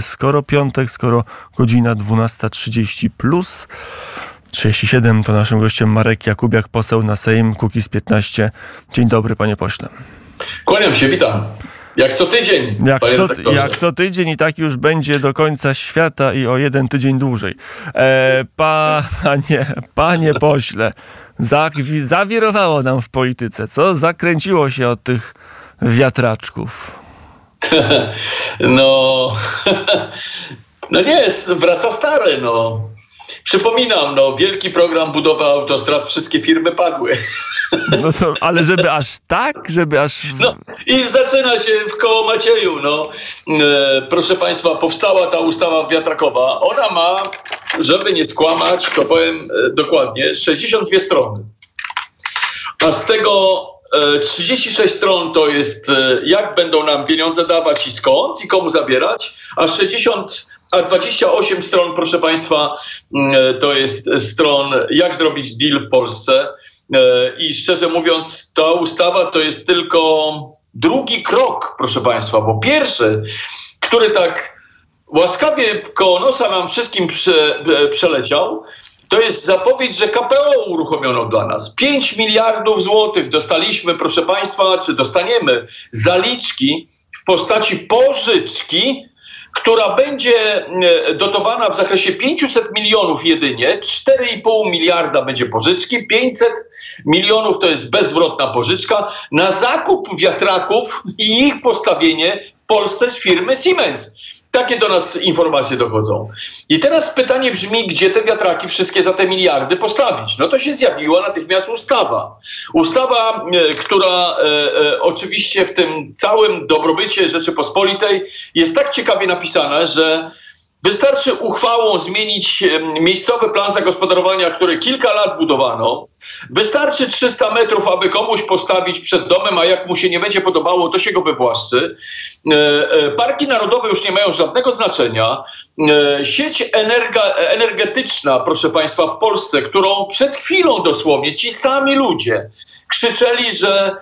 skoro piątek, skoro godzina 12.30 plus. 37 to naszym gościem Marek Jakubiak, poseł na Sejm, Kukiz 15. Dzień dobry, panie pośle. Kłaniam się, witam. Jak co tydzień. Jak co, jak co, tydzień i tak już będzie do końca świata i o jeden tydzień dłużej. E, panie, panie pośle, zawirowało nam w polityce, co? Zakręciło się od tych wiatraczków. no, no nie, wraca stary, no. Przypominam, no, wielki program budowy autostrad, wszystkie firmy padły. No to, ale żeby aż tak, żeby aż... No i zaczyna się w koło Macieju, no. E, proszę Państwa, powstała ta ustawa wiatrakowa. Ona ma, żeby nie skłamać, to powiem e, dokładnie, 62 strony. A z tego 36 e, stron to jest, e, jak będą nam pieniądze dawać i skąd i komu zabierać, a 60 a 28 stron, proszę Państwa, mm, e, to jest stron, jak zrobić deal w Polsce. I szczerze mówiąc, ta ustawa to jest tylko drugi krok, proszę Państwa, bo pierwszy, który tak łaskawie koło nosa nam wszystkim prze, przeleciał, to jest zapowiedź, że KPO uruchomiono dla nas. 5 miliardów złotych dostaliśmy, proszę Państwa, czy dostaniemy zaliczki w postaci pożyczki, która będzie e, dotowana w zakresie 500 milionów jedynie, 4,5 miliarda będzie pożyczki, 500 milionów to jest bezwrotna pożyczka na zakup wiatraków i ich postawienie w Polsce z firmy Siemens. Takie do nas informacje dochodzą. I teraz pytanie brzmi, gdzie te wiatraki wszystkie za te miliardy postawić? No to się zjawiła natychmiast ustawa. Ustawa, e, która e, e, oczywiście w tym całym dobrobycie Rzeczypospolitej jest tak ciekawie napisana, że Wystarczy uchwałą zmienić miejscowy plan zagospodarowania, który kilka lat budowano. Wystarczy 300 metrów, aby komuś postawić przed domem, a jak mu się nie będzie podobało, to się go wywłaszczy. E, e, parki narodowe już nie mają żadnego znaczenia. E, sieć energetyczna, proszę Państwa, w Polsce, którą przed chwilą dosłownie ci sami ludzie krzyczeli, że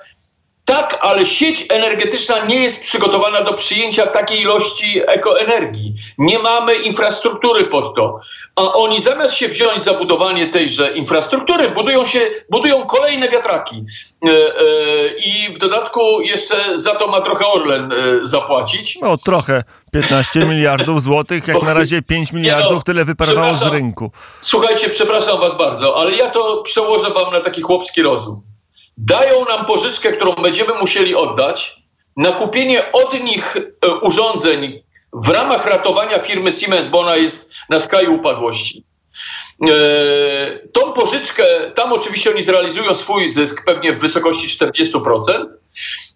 tak, ale sieć energetyczna nie jest przygotowana do przyjęcia takiej ilości ekoenergii. Nie mamy infrastruktury pod to. A oni zamiast się wziąć za budowanie tejże infrastruktury, budują, się, budują kolejne wiatraki. E, e, I w dodatku jeszcze za to ma trochę Orlen e, zapłacić. No trochę. 15 miliardów złotych, jak na razie 5 miliardów, no, tyle wyparowało z rynku. Słuchajcie, przepraszam was bardzo, ale ja to przełożę wam na taki chłopski rozum dają nam pożyczkę, którą będziemy musieli oddać, na kupienie od nich e, urządzeń w ramach ratowania firmy Siemens, bo ona jest na skraju upadłości. E, tą pożyczkę, tam oczywiście oni zrealizują swój zysk pewnie w wysokości 40%.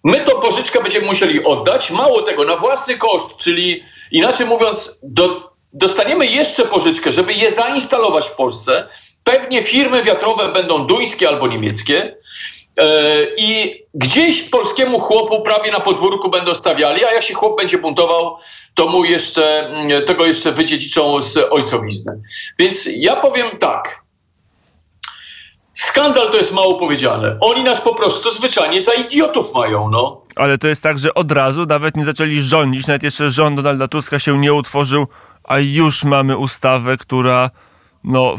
My tą pożyczkę będziemy musieli oddać, mało tego, na własny koszt, czyli inaczej mówiąc, do, dostaniemy jeszcze pożyczkę, żeby je zainstalować w Polsce. Pewnie firmy wiatrowe będą duńskie albo niemieckie. E, I gdzieś polskiemu chłopu prawie na podwórku będą stawiali, a jak się chłop będzie buntował, to mu jeszcze, mm, tego jeszcze wydziedziczą z ojcowizny. Więc ja powiem tak. Skandal to jest mało powiedziane. Oni nas po prostu zwyczajnie za idiotów mają, no. Ale to jest tak, że od razu nawet nie zaczęli rządzić, nawet jeszcze rząd Donalda Tuska się nie utworzył, a już mamy ustawę, która no,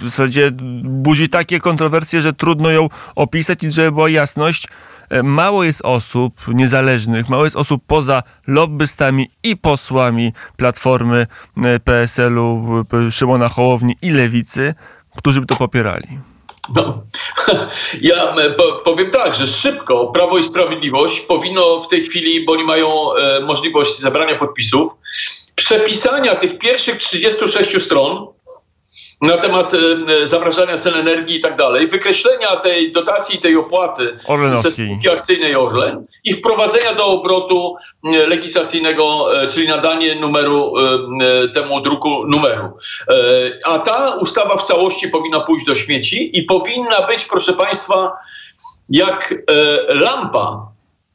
w zasadzie budzi takie kontrowersje, że trudno ją opisać i żeby była jasność, e, mało jest osób niezależnych, mało jest osób poza lobbystami i posłami Platformy e, PSL-u, Szymona Hołowni i Lewicy, którzy by to popierali. No, ja powiem tak, że szybko Prawo i Sprawiedliwość powinno w tej chwili, bo oni mają e, możliwość zebrania podpisów, przepisania tych pierwszych 36 stron na temat y, zamrażania cen energii i tak dalej, wykreślenia tej dotacji, tej opłaty ze spółki akcyjnej Orlen i wprowadzenia do obrotu y, legislacyjnego, y, czyli nadanie numeru temu druku numeru. A ta ustawa w całości powinna pójść do śmieci i powinna być, proszę Państwa, jak lampa,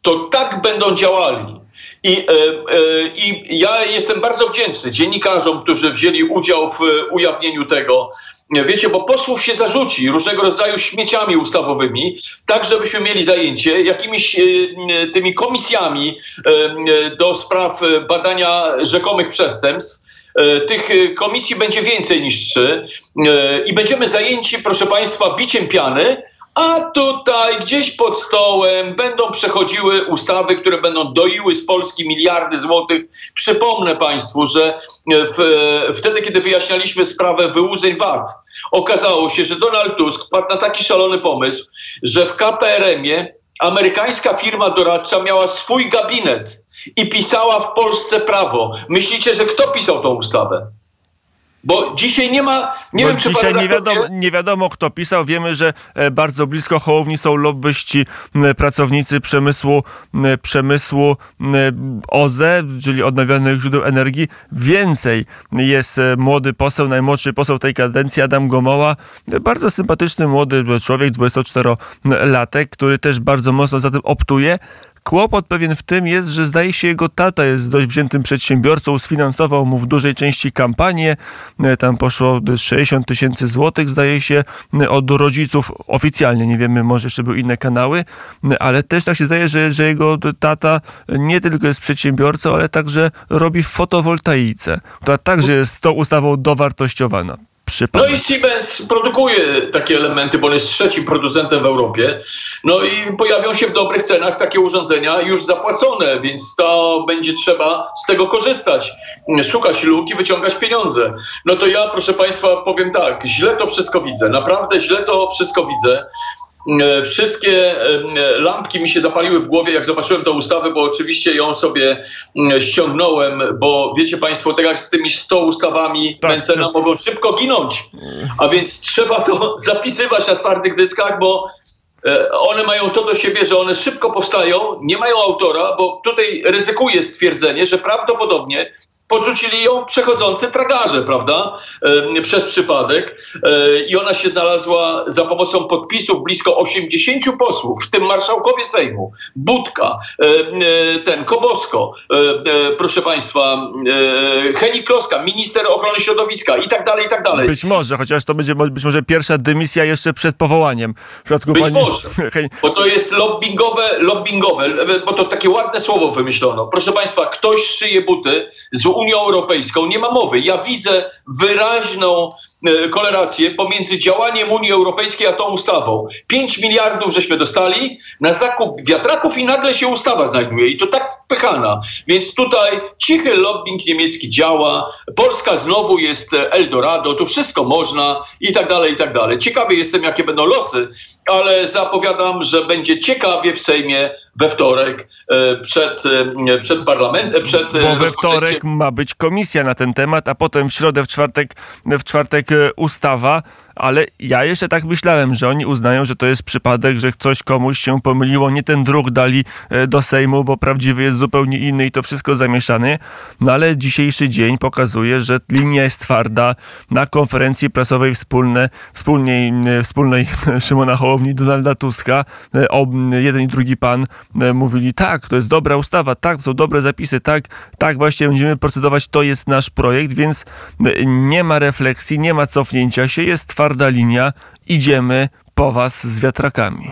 to tak będą działali I, e, e, I ja jestem bardzo wdzięczny dziennikarzom, którzy wzięli udział w ujawnieniu tego. Wiecie, bo posłów się zarzuci różnego rodzaju śmieciami ustawowymi, tak żebyśmy mieli zajęcie jakimiś tymi komisjami do spraw badania rzekomych przestępstw. Tych komisji będzie więcej niż trzy i będziemy zajęci, proszę Państwa, biciem piany, a tutaj gdzieś pod stołem będą przechodziły ustawy, które będą doiły z Polski miliardy złotych. Przypomnę Państwu, że w, wtedy, kiedy wyjaśnialiśmy sprawę wyłudzeń VAT, okazało się, że Donald Tusk wpadł na taki szalony pomysł, że w KPRM-ie amerykańska firma doradcza miała swój gabinet i pisała w Polsce prawo. Myślicie, że kto pisał tą ustawę? Bo dzisiaj nie ma. Nie Bo wiem, czy dzisiaj nie wiadomo, nie wiadomo, kto pisał. Wiemy, że e, bardzo blisko Hołowni są lobbyści, m, pracownicy przemysłu, m, przemysłu OZE, czyli odnawialnych źródeł energii. Więcej jest e, młody poseł, najmłodszy poseł tej kadencji, Adam Gomoła. E, Bardzo sympatyczny młody człowiek, 24-latek, który też bardzo mocno za tym optuje. Kłopot pewien w tym jest, że zdaje się jego tata jest dość wziętym przedsiębiorcą, sfinansował mu w dużej części kampanię, E, tam poszło 60 tysięcy złotych zdaje się e, od rodziców. Oficjalnie, nie wiemy, może jeszcze były inne kanały, e, ale też tak się zdaje, że, że jego tata nie tylko jest przedsiębiorcą, ale także robi w fotowoltaice, która także jest tą ustawą dowartościowana. No i Siemens produkuje takie elementy, bo on jest trzecim producentem w Europie. No i pojawią się w dobrych cenach takie urządzenia już zapłacone, więc to będzie trzeba z tego korzystać. Szukać luk i wyciągać pieniądze. No to ja, proszę Państwa, powiem tak, źle to wszystko widzę. Naprawdę źle to wszystko widzę. E, Wszystkie e, lampki mi się zapaliły w głowie, jak zobaczyłem tę ustawę, bo oczywiście ją sobie ściągnąłem, bo wiecie Państwo, tak jak z tymi 100 ustawami, Tak, mencena czy- mogą szybko ginąć. A więc trzeba to zapisywać na twardych dyskach, bo e, one mają to do siebie, że one szybko powstają, nie mają autora, bo tutaj ryzykuje stwierdzenie, że prawdopodobnie podrzucili ją przechodzący tragarze, prawda, e, przez przypadek. E, I ona się znalazła za pomocą podpisów blisko 80 posłów, w tym marszałkowie Sejmu, Budka, e, ten Kobosko, proszę państwa, e, Henik Kloska, minister ochrony środowiska i tak dalej, i tak dalej. Być może, chociaż to będzie być może pierwsza dymisja jeszcze przed powołaniem. W przypadku Być pani... może. Bo to jest lobbingowe, lobbingowe, bo to takie ładne słowo wymyślono. Proszę Państwa, ktoś szyje buty z Unią Europejską, nie ma mowy. Ja widzę wyraźną e, kolerację pomiędzy działaniem Unii Europejskiej a tą ustawą. 5 miliardów żeśmy dostali na zakup wiatraków i nagle się ustawa znajduje i to tak wpychana. Więc tutaj cichy lobbying niemiecki działa, Polska znowu jest Eldorado, tu wszystko można i tak dalej, i tak dalej. Ciekawy jestem, jakie będą losy, ale zapowiadam, że będzie ciekawie w Sejmie we wtorek e, przed, e, przed parlamentem, przed e, Bo we wtorek ma być komisja na ten temat, a potem w środę, w czwartek, w czwartek ustawa, ale ja jeszcze tak myślałem, że oni uznają, że to jest przypadek, że coś komuś się pomyliło, nie ten druk dali e, do Sejmu, bo prawdziwy jest zupełnie inny i to wszystko zamieszane. No ale dzisiejszy dzień pokazuje, że linia jest twarda. Na konferencji prasowej wspólne, wspólnej, e, wspólnej Szymona Hołowni i Donalda Tuska e, ob, jeden i drugi pan mówili tak, to jest dobra ustawa, tak, to są dobre zapisy, tak, tak właśnie będziemy procedować, to jest nasz projekt, więc nie ma refleksji, nie ma cofnięcia się, jest twarda linia, idziemy po was z wiatrakami.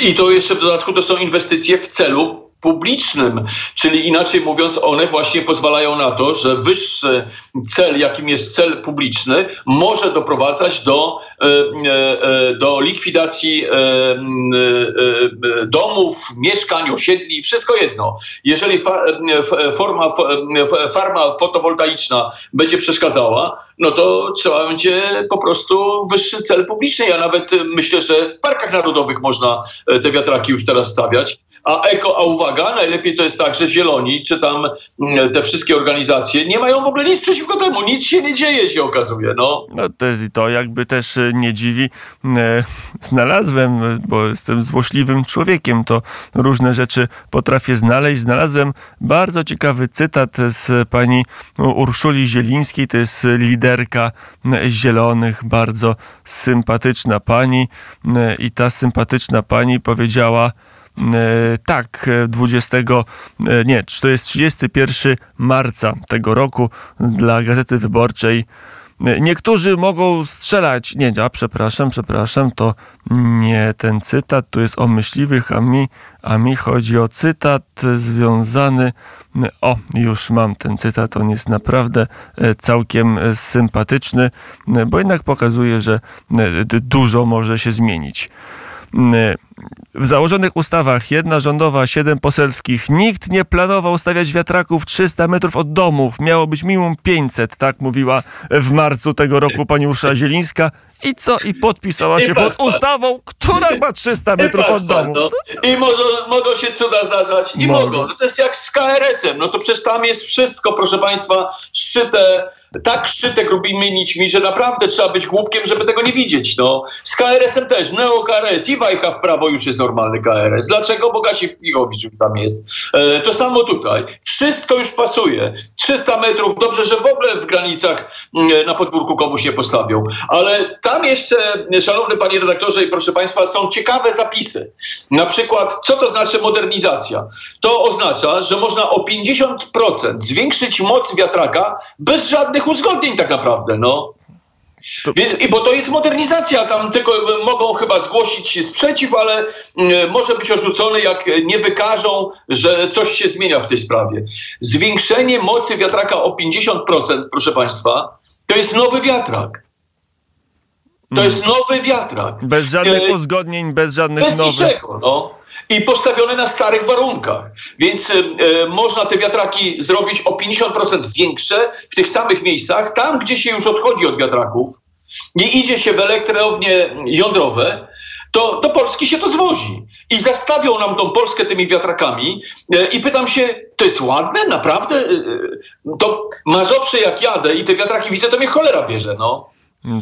I to jeszcze w dodatku to są inwestycje w celu publicznym, czyli inaczej mówiąc, one właśnie pozwalają na to, że wyższy cel, jakim jest cel publiczny, może doprowadzać do, e, e, e, do likwidacji domów, mieszkań, osiedli, wszystko jedno. Jeżeli forma, farma fotowoltaiczna będzie przeszkadzała, no to trzeba będzie po prostu wyższy cel publiczny. Ja nawet myślę, że w parkach narodowych można te wiatraki już teraz stawiać. A eko, a uwaga, najlepiej to jest tak, że zieloni, czy tam mm, te wszystkie organizacje nie mają w ogóle nic przeciwko temu, nic się nie dzieje, się okazuje, no. No to, to jakby też e, nie dziwi. E, Znalazłem, e, bo jestem złośliwym człowiekiem, to różne rzeczy potrafię znaleźć. Znalazłem bardzo ciekawy cytat z pani Urszuli Zielińskiej, to jest liderka Zielonych, bardzo sympatyczna pani i ta sympatyczna pani powiedziała tak, 20, nie, to jest 31 marca tego roku dla Gazety Wyborczej. Niektórzy mogą strzelać. Nie, a przepraszam, przepraszam, to nie ten cytat, tu jest o myśliwych, a mi, a mi chodzi o cytat związany. O, już mam ten cytat, on jest naprawdę e, całkiem e, sympatyczny, e, bo jednak pokazuje, że dużo może się zmienić w założonych ustawach, jedna rządowa, siedem poselskich, nikt nie planował stawiać wiatraków 300 metrów od domów. Miało być minimum 500, tak mówiła w marcu tego roku pani Urszula Zielińska. I co? I podpisała się pod ustawą, która ma 300 metrów od domu. No. I może, mogą się cuda zdarzać. I mogą. mogą. No to jest jak z KRS-em. No to przecież tam jest wszystko, proszę państwa, szyte tak szyte grubymi nićmi, że naprawdę trzeba być głupkiem, żeby tego nie widzieć. No. Z KRS-em też, neo-KRS i Wajcha w prawo już jest normalny KRS. Dlaczego? Bo Gasiewicz już tam jest. E, to samo tutaj. Wszystko już pasuje. 300 metrów, dobrze, że w ogóle w granicach mm, na podwórku komuś nie postawią. Ale tam jeszcze, szanowny panie redaktorze i proszę państwa, są ciekawe zapisy. Na przykład, co to znaczy modernizacja? To oznacza, że można o 50% zwiększyć moc wiatraka bez żadnych żadnych uzgodnień tak naprawdę, no. To... Więc, i bo to jest modernizacja, tam tylko mogą chyba zgłosić sprzeciw, ale y, może być odrzucone, jak nie wykażą, że coś się zmienia w tej sprawie. Zwiększenie mocy wiatraka o 50%, proszę Państwa, to jest nowy wiatrak. To mm. jest nowy wiatrak. Bez żadnych e, uzgodnień, bez żadnych bez nowych... Bez niczego, no i postawione na starych warunkach. Więc y, y, można te wiatraki zrobić o 50% większe w tych samych miejscach, tam gdzie się już odchodzi od wiatraków i idzie się w elektrownie jądrowe, to do Polski się to zwozi. I zastawią nam tą Polskę tymi wiatrakami. Y, I pytam się, to jest ładne? Naprawdę? To marzowszy jak jadę i te wiatraki widzę, to mnie cholera bierze, no.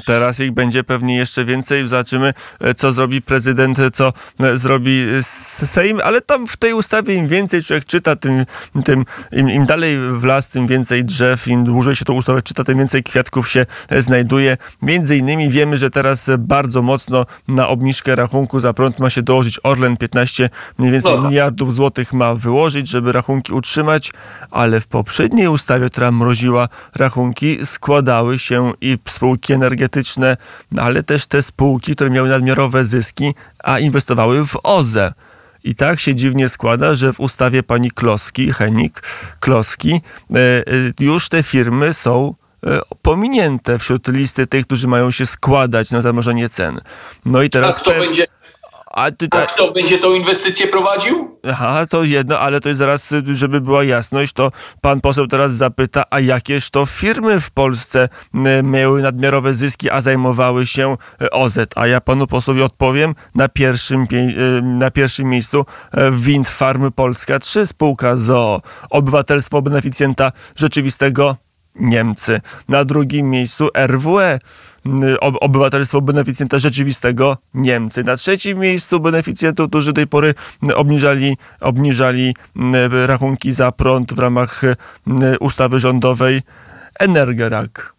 Teraz ich będzie pewnie jeszcze więcej. Zobaczymy, e, co zrobi prezydent, co e, zrobi Sejm, ale tam w tej ustawie im więcej człowiek czyta, tym, tym im, im dalej w las, tym więcej drzew, im dłużej się tą ustawę czyta, tym więcej kwiatków się e, znajduje. Między innymi wiemy, że teraz bardzo mocno na obniżkę rachunku za prąd ma się dołożyć Orlen 15 mniej więcej no, miliardów złotych ma wyłożyć, żeby rachunki utrzymać, ale w poprzedniej ustawie, która mroziła rachunki, składały się i spółki energetyczne energetyczne, ale też te spółki, które miały nadmiarowe zyski, a inwestowały w OZE. I tak się dziwnie składa, że w ustawie pani Kloski, Henik Kloski, e, e, już te firmy są e, pominięte wśród listy tych, którzy mają się składać na zamrożenie cen. No i teraz. A kto będzie a, A kto będzie tą inwestycję prowadził? Aha, to jedno, ale to jest zaraz, żeby była jasność, to pan poseł teraz zapyta, a jakież to firmy w Polsce miały nadmiarowe zyski, a zajmowały się e, OZ? A ja panu posłowi odpowiem, na pierwszym, e, na pierwszym miejscu e, Wind Farmy Polska 3, spółka ZOO, obywatelstwo beneficjenta rzeczywistego Niemcy. Na drugim miejscu RWE obywatelstwo beneficjenta rzeczywistego Niemcy. Na trzecim miejscu beneficjentów, którzy do tej pory obniżali, obniżali rachunki za prąd w ramach ustawy rządowej Energerak.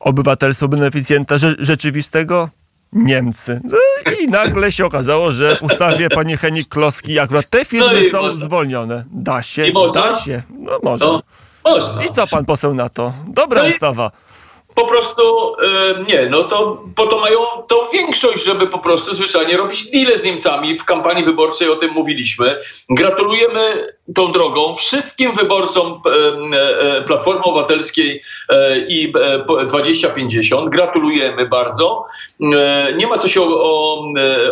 Obywatelstwo beneficjenta rzeczywistego Niemcy. No I nagle się okazało, że w ustawie pani Henik Kloski akurat te firmy no są można. zwolnione. Da się, da się. No może. No, można. I co pan poseł na to? Dobra no ustawa po prostu nie, no to po to mają tą większość, żeby po prostu zwyczajnie robić deale z Niemcami. W kampanii wyborczej o tym mówiliśmy. Gratulujemy tą drogą wszystkim wyborcom e, e, Platformy Obywatelskiej i 2050. Gratulujemy bardzo. Nie ma co się o, o,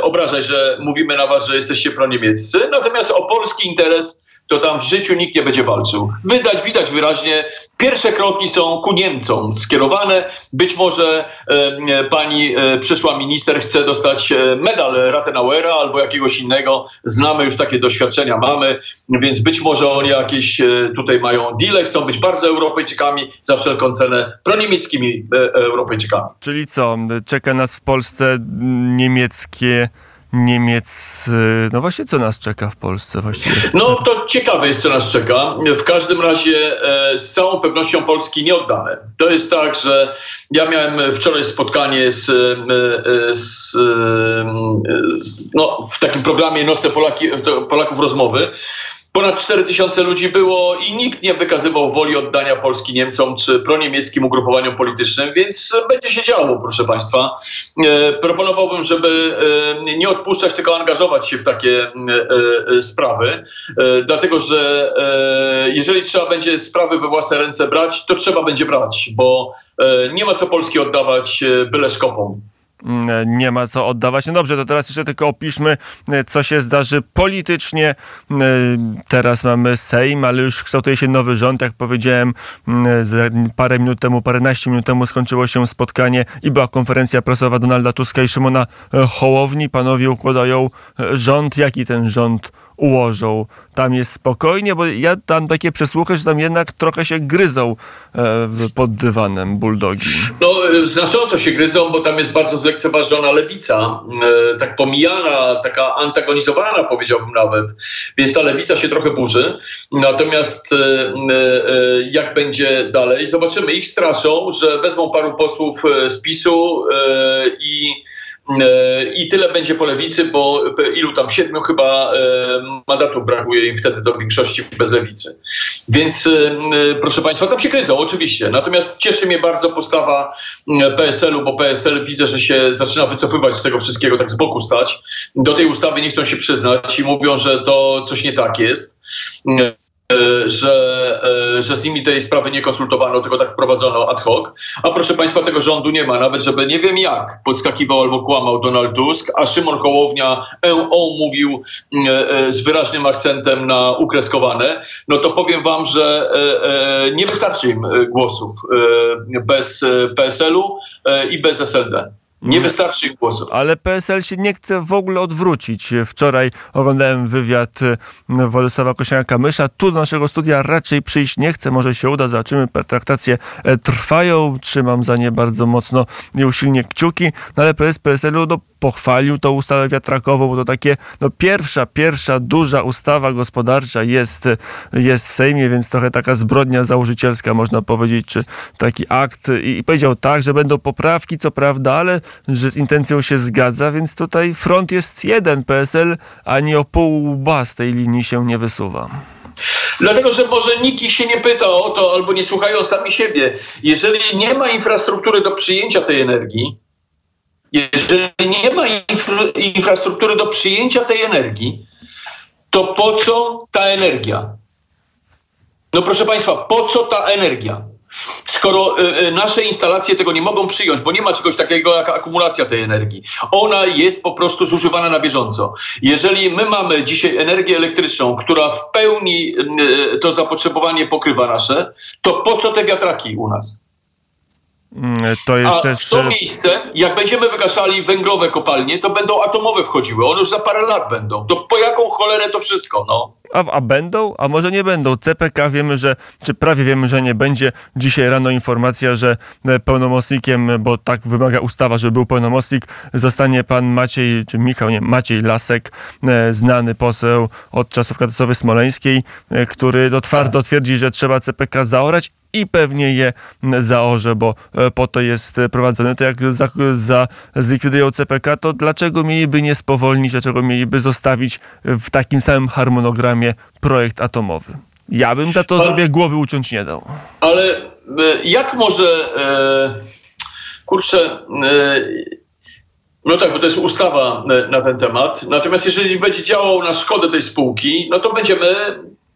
obrażać, że mówimy na was, że jesteście proniemieccy. Natomiast o polski interes to tam w życiu nikt nie będzie walczył. Wydać, widać wyraźnie, pierwsze kroki są ku Niemcom skierowane. Być może e, pani e, przyszła minister chce dostać e, medal Rathenauera albo jakiegoś innego. Znamy już takie doświadczenia, mamy, więc być może oni jakieś e, tutaj mają deale, chcą być bardzo Europejczykami, za wszelką cenę proniemieckimi e, Europejczykami. Czyli co, czeka nas w Polsce niemieckie Niemiec. No właśnie, co nas czeka w Polsce właściwie? No to ciekawe jest, co nas czeka. W każdym razie e, z całą pewnością Polski nie oddamy. To jest tak, że ja miałem wczoraj spotkanie z, e, z, z no, w takim programie Noste Polaki, Polaków rozmowy Ponad 4 tysiące ludzi było i nikt nie wykazywał woli oddania Polski Niemcom czy proniemieckim ugrupowaniom politycznym, więc będzie się działo, proszę Państwa. E, proponowałbym, żeby e, nie odpuszczać, tylko angażować się w takie e, sprawy, dlatego że jeżeli trzeba będzie sprawy we własne ręce brać, to trzeba będzie brać, bo nie ma co Polski oddawać byle szkopom. Mm, nie ma co oddawać. No dobrze, to teraz jeszcze tylko opiszmy, e, co się zdarzy politycznie. E, teraz mamy Sejm, ale już kształtuje się nowy rząd. Jak powiedziałem, mm, parę minut temu, paręnaście minut temu skończyło się spotkanie i była konferencja prasowa Donalda Tuska i Szymona e, Hołowni. Panowie układają rząd. Jaki ten rząd ułożą. Tam jest spokojnie, bo ja tam takie przesłuchy, że tam jednak trochę się gryzą e, pod dywanem buldogi. No, e, znacząco się gryzą, bo tam jest bardzo zlekceważona lewica, e, tak pomijana, taka antagonizowana powiedziałbym nawet, więc ta lewica się trochę burzy. Natomiast jak będzie dalej? Zobaczymy. Ich straszą, że wezmą paru posłów z PiSu i I tyle będzie po lewicy, bo ilu tam siedmiu chyba e, mandatów brakuje im wtedy do większości bez lewicy. Więc e, proszę Państwa, tam się kryzą oczywiście. Natomiast cieszy mnie bardzo postawa PSL-u, bo PSL widzę, że się zaczyna wycofywać z tego wszystkiego, tak z boku stać. Do tej ustawy nie chcą się przyznać i mówią, że to coś nie tak jest. E, że, e, że z nimi tej sprawy nie konsultowano, tylko tak wprowadzono ad hoc. A proszę Państwa, tego rządu nie ma, nawet żeby nie wiem jak podskakiwał albo kłamał Donald Tusk, a Szymon Hołownia on mówił e, z wyraźnym akcentem na ukreskowane, no to powiem Wam, że nie wystarczy im głosów bez PSL-u i bez SLD. Nie wystarczy ich głosów. Ale PSL się nie chce w ogóle odwrócić. Wczoraj oglądałem wywiad y, Władysława Kośniaka-Mysza. Tu do naszego studia raczej przyjść nie chce. Może się uda. Zobaczymy. Pertraktacje e, trwają. Trzymam za nie bardzo mocno i usilnie kciuki. No ale prezes PSL-u no, pochwalił tą ustawę wiatrakową, bo to takie no, pierwsza, pierwsza duża ustawa gospodarcza jest, jest w Sejmie, więc trochę taka zbrodnia założycielska, można powiedzieć, czy taki akt. I, I powiedział tak, że będą poprawki, co prawda, ale że z intencją się zgadza, więc tutaj front jest jeden. PSL ani o pół łba z tej linii się nie wysuwa. Dlatego, że może nikt się nie pyta o to, albo nie słuchają sami siebie. Jeżeli nie ma infrastruktury do przyjęcia tej energii, jeżeli nie ma infra infrastruktury do przyjęcia tej energii, to po co ta energia? No proszę Państwa, po co ta energia? Skoro y, y, nasze instalacje tego nie mogą przyjąć, bo nie ma czegoś takiego jak akumulacja tej energii. Ona jest po prostu zużywana na bieżąco. Jeżeli my mamy dzisiaj energię elektryczną, która w pełni y, to zapotrzebowanie pokrywa nasze, to po co te wiatraki u nas? Mm, to jest A też. w to miejsce, jak będziemy wygaszali węglowe kopalnie, to będą atomowe wchodziły. One już za parę lat będą. To po jaką cholerę to wszystko, no? A, a będą? A może nie będą? CPK wiemy, że, czy prawie wiemy, że nie będzie. Dzisiaj rano informacja, że e, pełnomocnikiem, bo tak wymaga ustawa, żeby był pełnomocnik, zostanie pan Maciej, czy Michał, nie, Maciej Lasek, e, znany poseł od czasów katastrofy smoleńskiej, e, który no, twardo twierdzi, że trzeba CPK zaorać i pewnie je zaorze, bo e, po to jest prowadzony. To jak za, za zlikwidują CPK, to dlaczego mieliby nie spowolnić, dlaczego mieliby zostawić w takim samym harmonogramie projekt atomowy? Ja bym za to ale, sobie głowy uciąć nie dał. Ale e, jak może, e, kurczę, e, no tak, bo to jest ustawa na ten temat. Natomiast jeżeli będzie działał na szkodę tej spółki, no to będziemy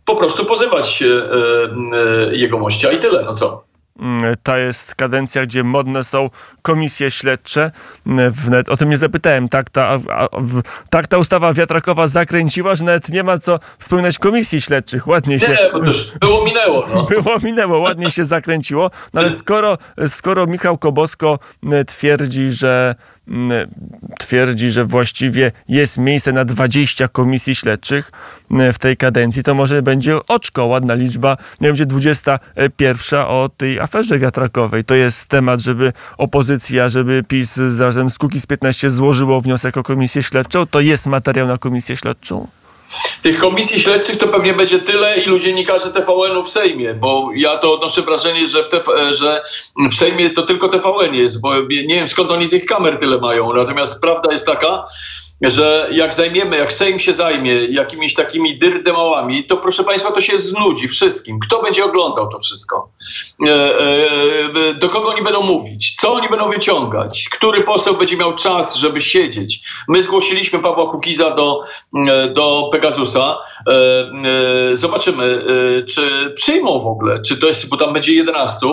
po prostu pozywać e, e, jego mościa i tyle, no co. Mm, ta jest kadencja, gdzie modne są komisje śledcze. Mm, wnet, o tym nie zapytałem. Tak ta, a, w, tak ta ustawa wiatrakowa zakręciła, że nawet nie ma co wspominać komisji śledczych. Ładnie się... Nie, bo to już było minęło. No. Było minęło, ładnie się zakręciło. No ale skoro, skoro Michał Kobosko mm, twierdzi, że twierdzi, że właściwie jest miejsce na 20 komisji śledczych mm, w tej kadencji, to może będzie oczko, ładna liczba, nie będzie 21 o tej aferze wiatrakowej. To jest temat, żeby opozycja, żeby PiS razem z Kukiz 15 złożyło wniosek o komisję śledczą. To jest materiał na komisję śledczą. Tych komisji śledczych to pewnie będzie tyle, ilu dziennikarzy TVN-u w Sejmie, bo ja to odnoszę wrażenie, że w, TF- że w Sejmie to tylko TVN jest, bo nie wiem skąd oni tych kamer tyle mają. Natomiast prawda jest taka, że jak zajmiemy, jak Sejm się zajmie jakimiś takimi dyrdemałami, to proszę Państwa, to się znudzi wszystkim. Kto będzie oglądał to wszystko? E, e, do kogo oni będą mówić? Co oni będą wyciągać? Który poseł będzie miał czas, żeby siedzieć? My zgłosiliśmy Pawła Kukiza do, e, do Pegasusa. Zobaczymy, czy przyjmą w ogóle, czy to jest, bo tam będzie 11,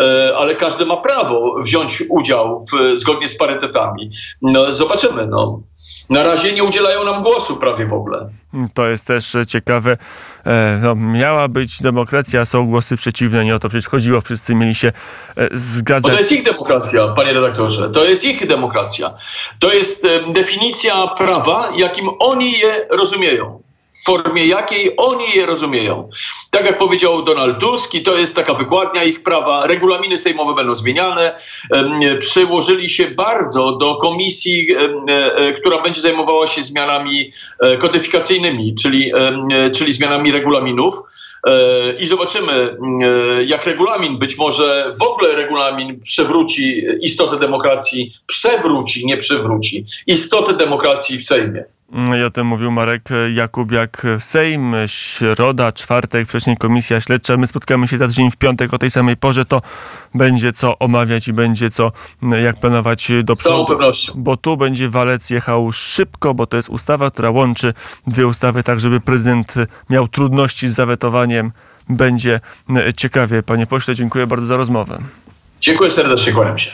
e, ale każdy ma prawo wziąć udział w, zgodnie z parytetami. No, zobaczymy, no. Na razie nie udzielają nam głosu prawie w ogóle. To jest też e, ciekawe. E, no, miała być demokracja, są głosy przeciwne, nie o to przecież chodziło, wszyscy mieli się e, Bo to zgadzać. jest ich demokracja, panie redaktorze. To jest ich demokracja. To jest definicja prawa, jakim oni je rozumieją. W formie jakiej oni je rozumieją. Tak jak powiedział Donald Tusk, i to jest taka wykładnia ich prawa, regulaminy sejmowe będą zmieniane. Przyłożyli się bardzo do komisji, e, e, która będzie zajmowała się zmianami e, kodyfikacyjnymi, czyli, czyli zmianami regulaminów. I zobaczymy, jak regulamin, być może w ogóle regulamin przewróci istotę demokracji, przewróci, nie przywróci istotę demokracji w Sejmie. I o tym mówił Marek Jakubiak. Sejm, środa, czwartek, wcześniej komisja śledcza. My spotkamy się za tydzień w piątek o tej samej porze. To będzie co omawiać i będzie co, jak planować do przodu. Bo tu będzie walec jechał szybko, bo to jest ustawa, która łączy dwie ustawy, tak żeby prezydent miał trudności z zawetowaniem. Będzie ciekawie. Panie pośle, dziękuję bardzo za rozmowę. Dziękuję serdecznie, kłaniam się.